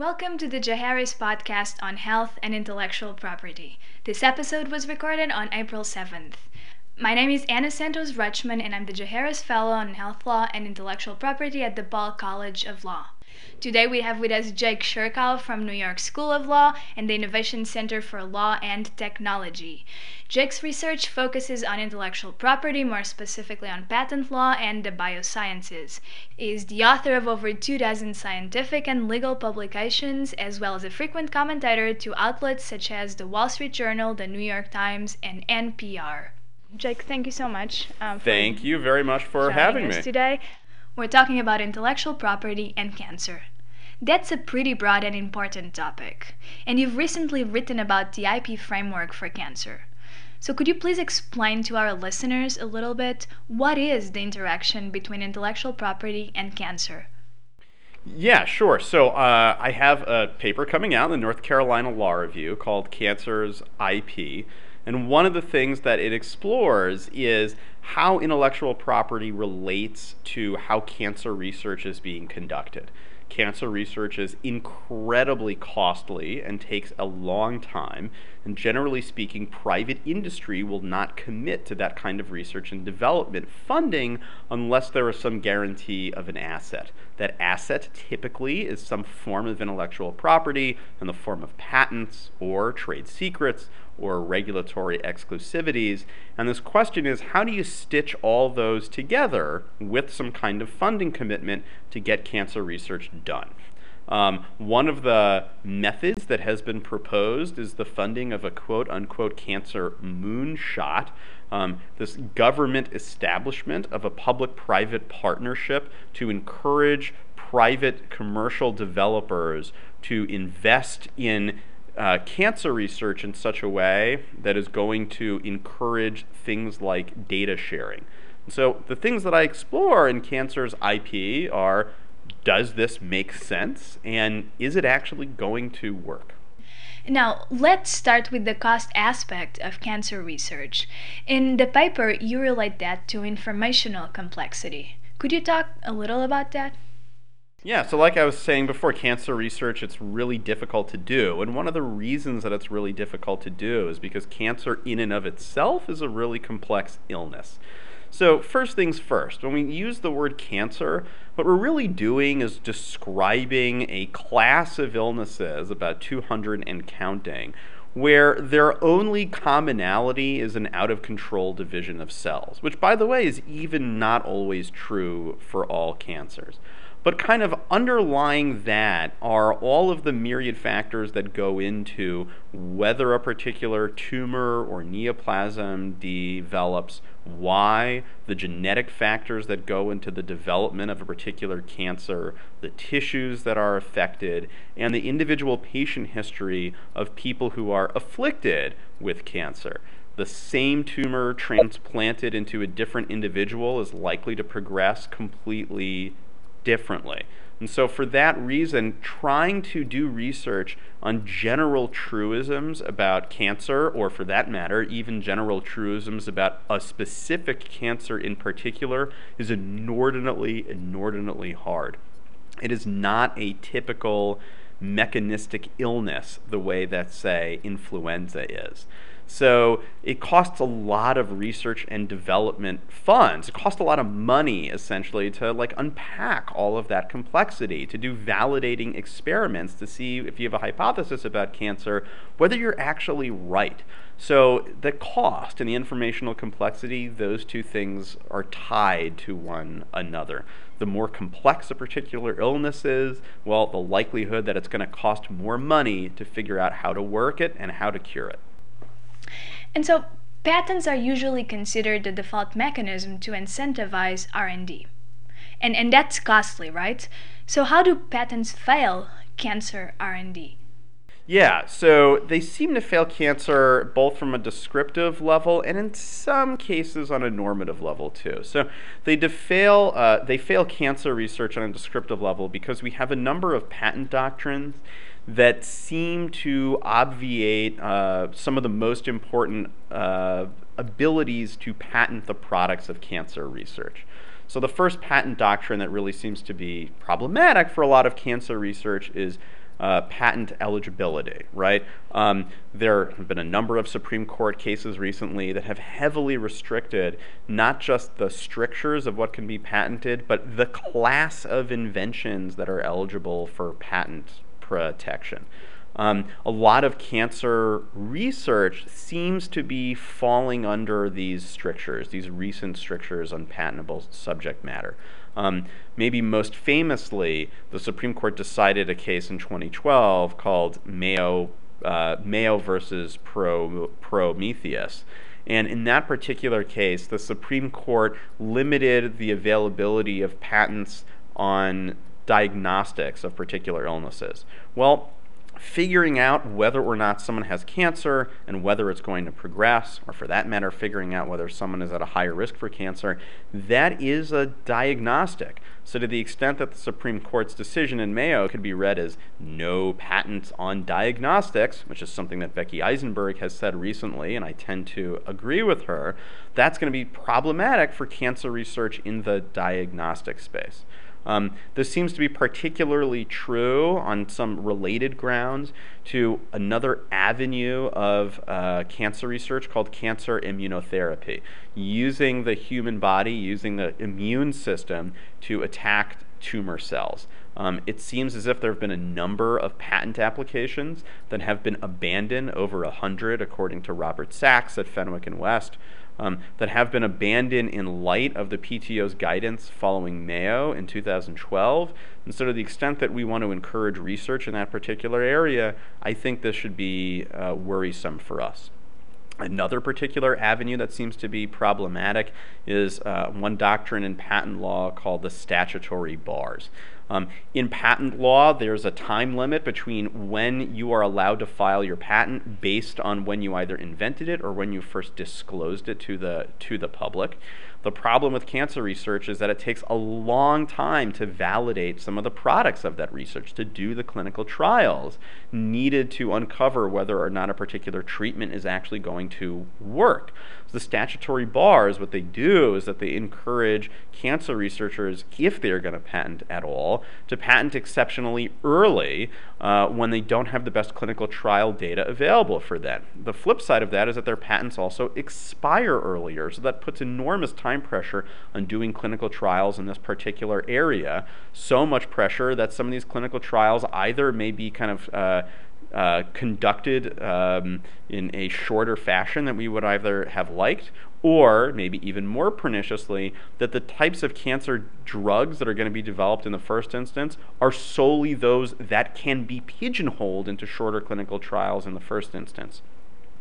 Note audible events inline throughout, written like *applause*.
Welcome to the Jaharis podcast on health and intellectual property. This episode was recorded on April 7th. My name is Ana Santos Rutschman, and I'm the Jaharis Fellow on Health Law and Intellectual Property at the DePaul College of Law. Today we have with us Jake Sherkow from New York School of Law and the Innovation Center for Law and Technology. Jake's research focuses on intellectual property, more specifically on patent law and the biosciences. He is the author of over two dozen scientific and legal publications, as well as a frequent commentator to outlets such as the Wall Street Journal, the New York Times, and NPR. Jake, thank you so much. Um, thank you very much for having me today. We're talking about intellectual property and cancer. That's a pretty broad and important topic, and you've recently written about the IP framework for cancer. So, could you please explain to our listeners a little bit what is the interaction between intellectual property and cancer? Yeah, sure. So, uh, I have a paper coming out in the North Carolina Law Review called Cancer's IP. And one of the things that it explores is how intellectual property relates to how cancer research is being conducted. Cancer research is incredibly costly and takes a long time. And generally speaking, private industry will not commit to that kind of research and development funding unless there is some guarantee of an asset. That asset typically is some form of intellectual property in the form of patents or trade secrets or regulatory exclusivities. And this question is how do you stitch all those together with some kind of funding commitment to get cancer research done? Um, one of the methods that has been proposed is the funding of a quote unquote cancer moonshot. Um, this government establishment of a public private partnership to encourage private commercial developers to invest in uh, cancer research in such a way that is going to encourage things like data sharing. So, the things that I explore in cancer's IP are does this make sense and is it actually going to work? Now, let's start with the cost aspect of cancer research. In the paper, you relate that to informational complexity. Could you talk a little about that? Yeah, so like I was saying before, cancer research, it's really difficult to do. And one of the reasons that it's really difficult to do is because cancer, in and of itself, is a really complex illness. So, first things first, when we use the word cancer, what we're really doing is describing a class of illnesses, about 200 and counting, where their only commonality is an out of control division of cells, which, by the way, is even not always true for all cancers. But kind of underlying that are all of the myriad factors that go into whether a particular tumor or neoplasm develops, why, the genetic factors that go into the development of a particular cancer, the tissues that are affected, and the individual patient history of people who are afflicted with cancer. The same tumor transplanted into a different individual is likely to progress completely differently. And so, for that reason, trying to do research on general truisms about cancer, or for that matter, even general truisms about a specific cancer in particular, is inordinately, inordinately hard. It is not a typical mechanistic illness the way that, say, influenza is. So it costs a lot of research and development funds. It costs a lot of money essentially to like unpack all of that complexity, to do validating experiments to see if you have a hypothesis about cancer, whether you're actually right. So the cost and the informational complexity, those two things are tied to one another. The more complex a particular illness is, well, the likelihood that it's going to cost more money to figure out how to work it and how to cure it. And so patents are usually considered the default mechanism to incentivize R&D. And and that's costly, right? So how do patents fail cancer R&D? Yeah, so they seem to fail cancer both from a descriptive level and in some cases on a normative level too. So they fail uh, they fail cancer research on a descriptive level because we have a number of patent doctrines that seem to obviate uh, some of the most important uh, abilities to patent the products of cancer research. So, the first patent doctrine that really seems to be problematic for a lot of cancer research is uh, patent eligibility, right? Um, there have been a number of Supreme Court cases recently that have heavily restricted not just the strictures of what can be patented, but the class of inventions that are eligible for patent protection. Um, a lot of cancer research seems to be falling under these strictures, these recent strictures on patentable subject matter. Um, maybe most famously, the Supreme Court decided a case in 2012 called Mayo, uh, Mayo versus Pro, Prometheus. And in that particular case, the Supreme Court limited the availability of patents on diagnostics of particular illnesses. Well, figuring out whether or not someone has cancer and whether it's going to progress, or for that matter, figuring out whether someone is at a higher risk for cancer, that is a diagnostic. So, to the extent that the Supreme Court's decision in Mayo could be read as no patents on diagnostics, which is something that Becky Eisenberg has said recently, and I tend to agree with her, that's going to be problematic for cancer research in the diagnostic space. Um, this seems to be particularly true on some related grounds to another avenue of uh, cancer research called cancer immunotherapy, using the human body, using the immune system to attack tumor cells. Um, it seems as if there have been a number of patent applications that have been abandoned, over a hundred, according to Robert Sachs at Fenwick and West um, that have been abandoned in light of the PTO's guidance following Mayo in 2012. And so, to the extent that we want to encourage research in that particular area, I think this should be uh, worrisome for us. Another particular avenue that seems to be problematic is uh, one doctrine in patent law called the statutory bars. Um, in patent law, there's a time limit between when you are allowed to file your patent based on when you either invented it or when you first disclosed it to the to the public. The problem with cancer research is that it takes a long time to validate some of the products of that research, to do the clinical trials needed to uncover whether or not a particular treatment is actually going to work. The statutory bars, what they do is that they encourage cancer researchers, if they're going to patent at all, to patent exceptionally early uh, when they don't have the best clinical trial data available for that. The flip side of that is that their patents also expire earlier, so that puts enormous time pressure on doing clinical trials in this particular area. So much pressure that some of these clinical trials either may be kind of uh, uh, conducted um, in a shorter fashion than we would either have liked, or maybe even more perniciously, that the types of cancer drugs that are going to be developed in the first instance are solely those that can be pigeonholed into shorter clinical trials in the first instance.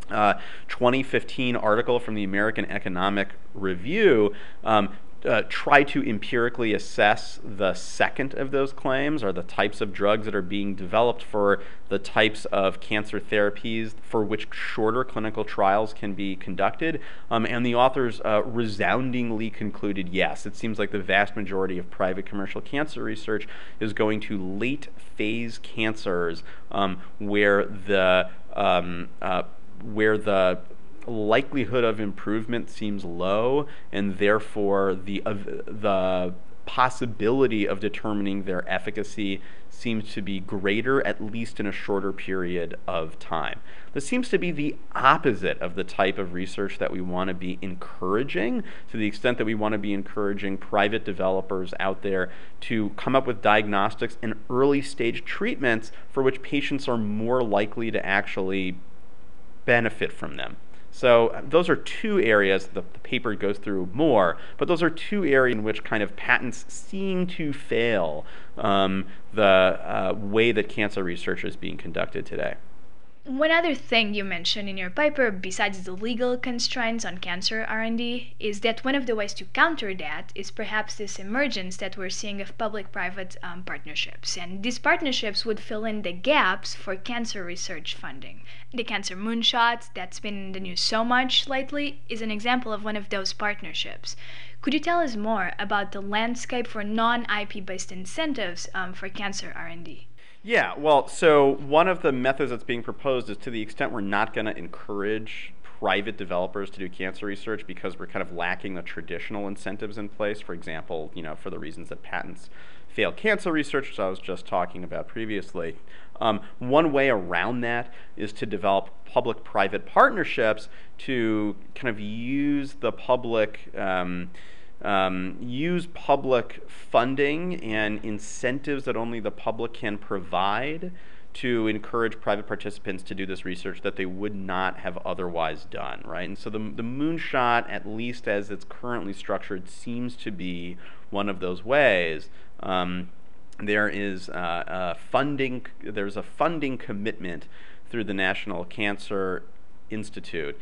Uh, 2015 article from the American Economic Review um, uh, try to empirically assess the second of those claims, or the types of drugs that are being developed for the types of cancer therapies for which shorter clinical trials can be conducted. Um, and the authors uh, resoundingly concluded yes, it seems like the vast majority of private commercial cancer research is going to late phase cancers um, where the um, uh, where the likelihood of improvement seems low, and therefore the uh, the possibility of determining their efficacy seems to be greater, at least in a shorter period of time. This seems to be the opposite of the type of research that we want to be encouraging, to the extent that we want to be encouraging private developers out there to come up with diagnostics and early stage treatments for which patients are more likely to actually benefit from them. So those are two areas the, the, paper goes through more, but those are two areas in which kind of patents seem to fail um, the uh, way that cancer research is being conducted today. One other thing you mentioned in your paper, besides the legal constraints on cancer R&D, is that one of the ways to counter that is perhaps this emergence that we're seeing of public-private um, partnerships. And these partnerships would fill in the gaps for cancer research funding. The Cancer Moonshot, that's been in the news so much lately, is an example of one of those partnerships. Could you tell us more about the landscape for non-IP based incentives um, for cancer R&D? Yeah, well, so one of the methods that's being proposed is to the extent we're not going to encourage private developers to do cancer research because we're kind of lacking the traditional incentives in place. For example, you know, for the reasons that patents fail cancer research, which I was just talking about previously. Um, one way around that is to develop public private partnerships to kind of use the public. Um, um, use public funding and incentives that only the public can provide to encourage private participants to do this research that they would not have otherwise done, right? And so the, the moonshot, at least as it's currently structured, seems to be one of those ways. Um, there is uh, funding. There's a funding commitment through the National Cancer Institute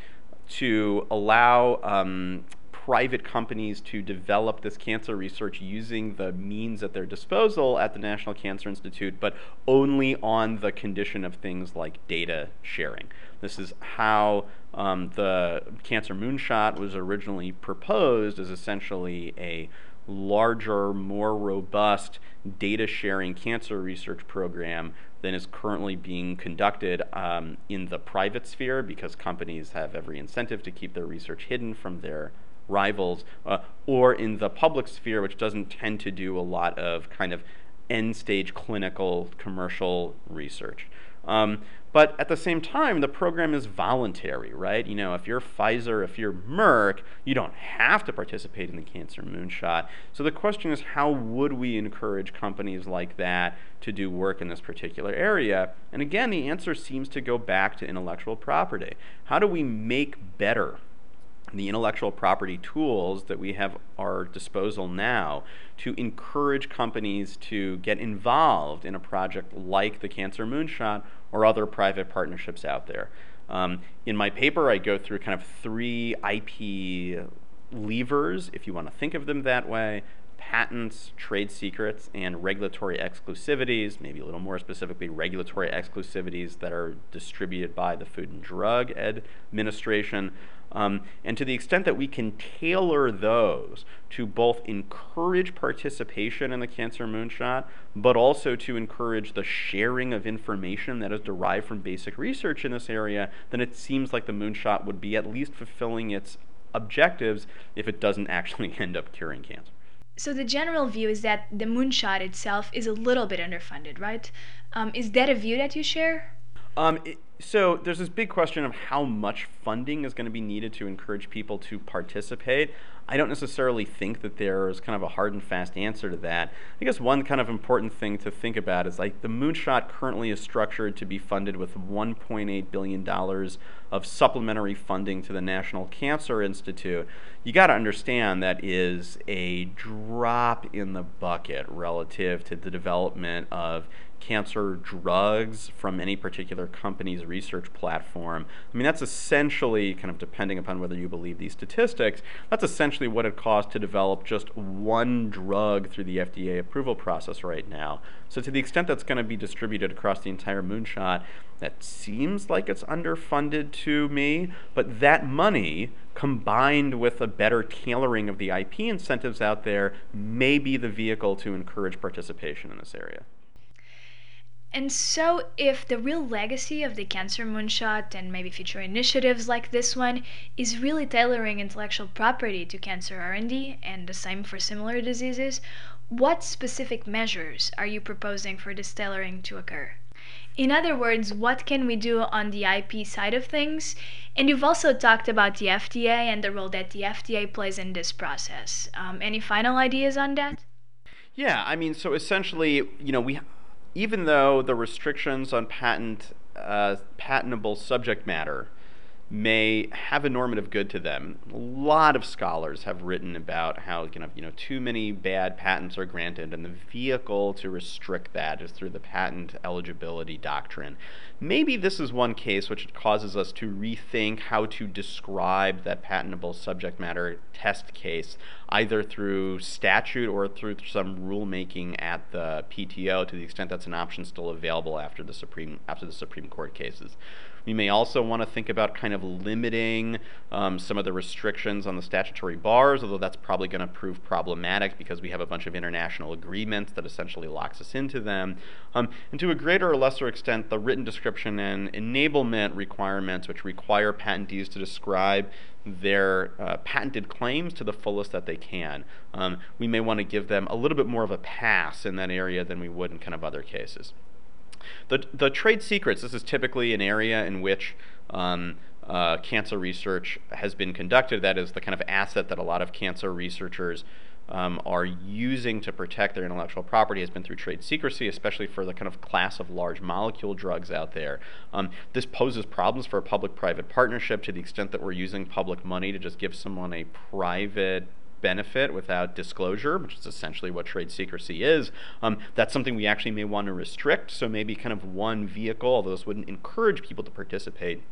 to allow um, private companies to develop this cancer research using the means at their disposal at the National Cancer Institute, but only on the condition of things like data sharing. This is how um, the Cancer Moonshot was originally proposed as essentially a larger, more robust data sharing cancer research program than is currently being conducted um, in the private sphere because companies have every incentive to keep their research hidden from their rivals, uh, or in the public sphere, which doesn't tend to do a lot of kind of end stage clinical commercial research. Um, but at the same time, the program is voluntary, right? You know, if you're Pfizer, if you're Merck, you don't have to participate in the cancer moonshot. So the question is, how would we encourage companies like that to do work in this particular area? And again, the answer seems to go back to intellectual property. How do we make better the intellectual property tools that we have our disposal now to encourage companies to get involved in a project like the Cancer Moonshot or other private partnerships out there. Um, in my paper, I go through kind of three IP levers, if you want to think of them that way patents, trade secrets, and regulatory exclusivities, maybe a little more specifically, regulatory exclusivities that are distributed by the Food and Drug Administration. Um, and to the extent that we can tailor those to both encourage participation in the Cancer Moonshot, but also to encourage the sharing of information that is derived from basic research in this area, then it seems like the Moonshot would be at least fulfilling its objectives if it doesn't actually *laughs* end up curing cancer. So the general view is that the moonshot itself is a little bit underfunded, right? Um, is that a view that you share? Um, it, so there's this big question of how much funding is going to be needed to encourage people to participate. I don't necessarily think that there is kind of a hard and fast answer to that. I guess one kind of important thing to think about is like the moonshot currently is structured to be funded with 1.8 billion dollars of supplementary funding to the National Cancer Institute. You got to understand that is a drop in the bucket relative to the development of cancer drugs from any particular company's research platform. I mean, that's essentially, kind of depending upon whether you believe these statistics, that's essentially what it costs to develop just one drug through the FDA approval process right now. So, to the extent that's going to be distributed across the entire moonshot, that seems like it's underfunded to me, but that money combined with a better tailoring of the IP incentives out there may be the vehicle to encourage participation in this area. And so, if the real legacy of the Cancer Moonshot and maybe future initiatives like this one is really tailoring intellectual property to cancer R&D and the same for similar diseases, what specific measures are you proposing for this tailoring to occur? In other words, what can we do on the IP side of things? And you've also talked about the FDA and the role that the FDA plays in this process. Um, any final ideas on that? Yeah, I mean, so essentially, you know, we even though the restrictions on patent uh, patentable subject matter may have a normative good to them. A lot of scholars have written about how you know, you know too many bad patents are granted, and the vehicle to restrict that is through the patent eligibility doctrine. Maybe this is one case which causes us to rethink how to describe that patentable subject matter test case, either through statute or through some rulemaking at the PTO, to the extent that's an option still available after the Supreme after the Supreme Court cases. We may also want to think about kind of limiting um, some of the restrictions on the statutory bars, although that's probably going to prove problematic because we have a bunch of international agreements that essentially locks us into them. Um, and to a greater or lesser extent, the written description and enablement requirements, which require patentees to describe their uh, patented claims to the fullest that they can. Um, we may want to give them a little bit more of a pass in that area than we would in kind of other cases. The, the trade secrets, this is typically an area in which um, uh, cancer research has been conducted. That is the kind of asset that a lot of cancer researchers um, are using to protect their intellectual property has been through trade secrecy, especially for the kind of class of large molecule drugs out there. Um, this poses problems for a public private partnership to the extent that we're using public money to just give someone a private benefit without disclosure, which is essentially what trade secrecy is. Um, that's something we actually may want to restrict. So maybe kind of one vehicle, although this wouldn't encourage people to participate,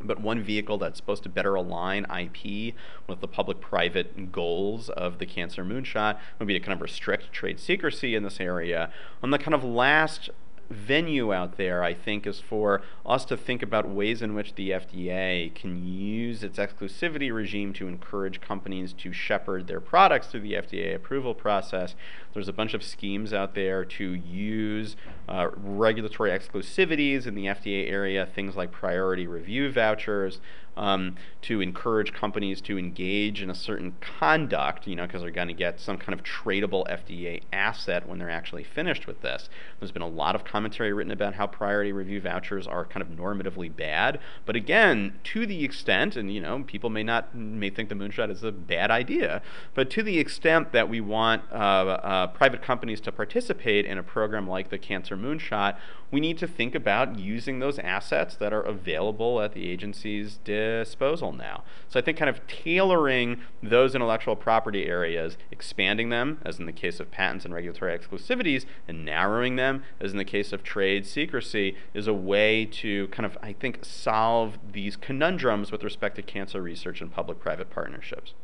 but one vehicle that's supposed to better align IP with the public private goals of the cancer moonshot would be to kind of restrict trade secrecy in this area. On the kind of last venue out there, I think, is for us to think about ways in which the FDA can use its exclusivity regime to encourage companies to shepherd their products through the FDA approval process. There's a bunch of schemes out there to use uh, regulatory exclusivities in the FDA area, things like priority review vouchers um, to encourage companies to engage in a certain conduct, you know, because they're going to get some kind of tradable FDA asset when they're actually finished with this. There's been a lot of commentary written about how priority review vouchers are kind of normatively bad, but again, to the extent, and you know, people may not may think the moonshot is a bad idea, but to the extent that we want uh, uh, private companies to participate in a program like the Cancer Moonshot, we need to think about using those assets that are available at the agency's disposal now. So I think kind of tailoring those intellectual property areas, expanding them, as in the case of patents and regulatory exclusivities, and narrowing them, as in the case of trade secrecy, is a way to kind of, I think, solve these conundrums with respect to cancer research and public private partnerships.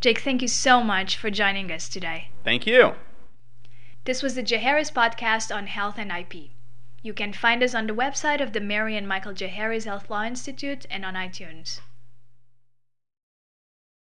Jake, thank you so much for joining us today. Thank you. This was the Jaharis podcast on health and IP. You can find us on the website of the Mary and Michael Jaharis Health Law Institute and on iTunes.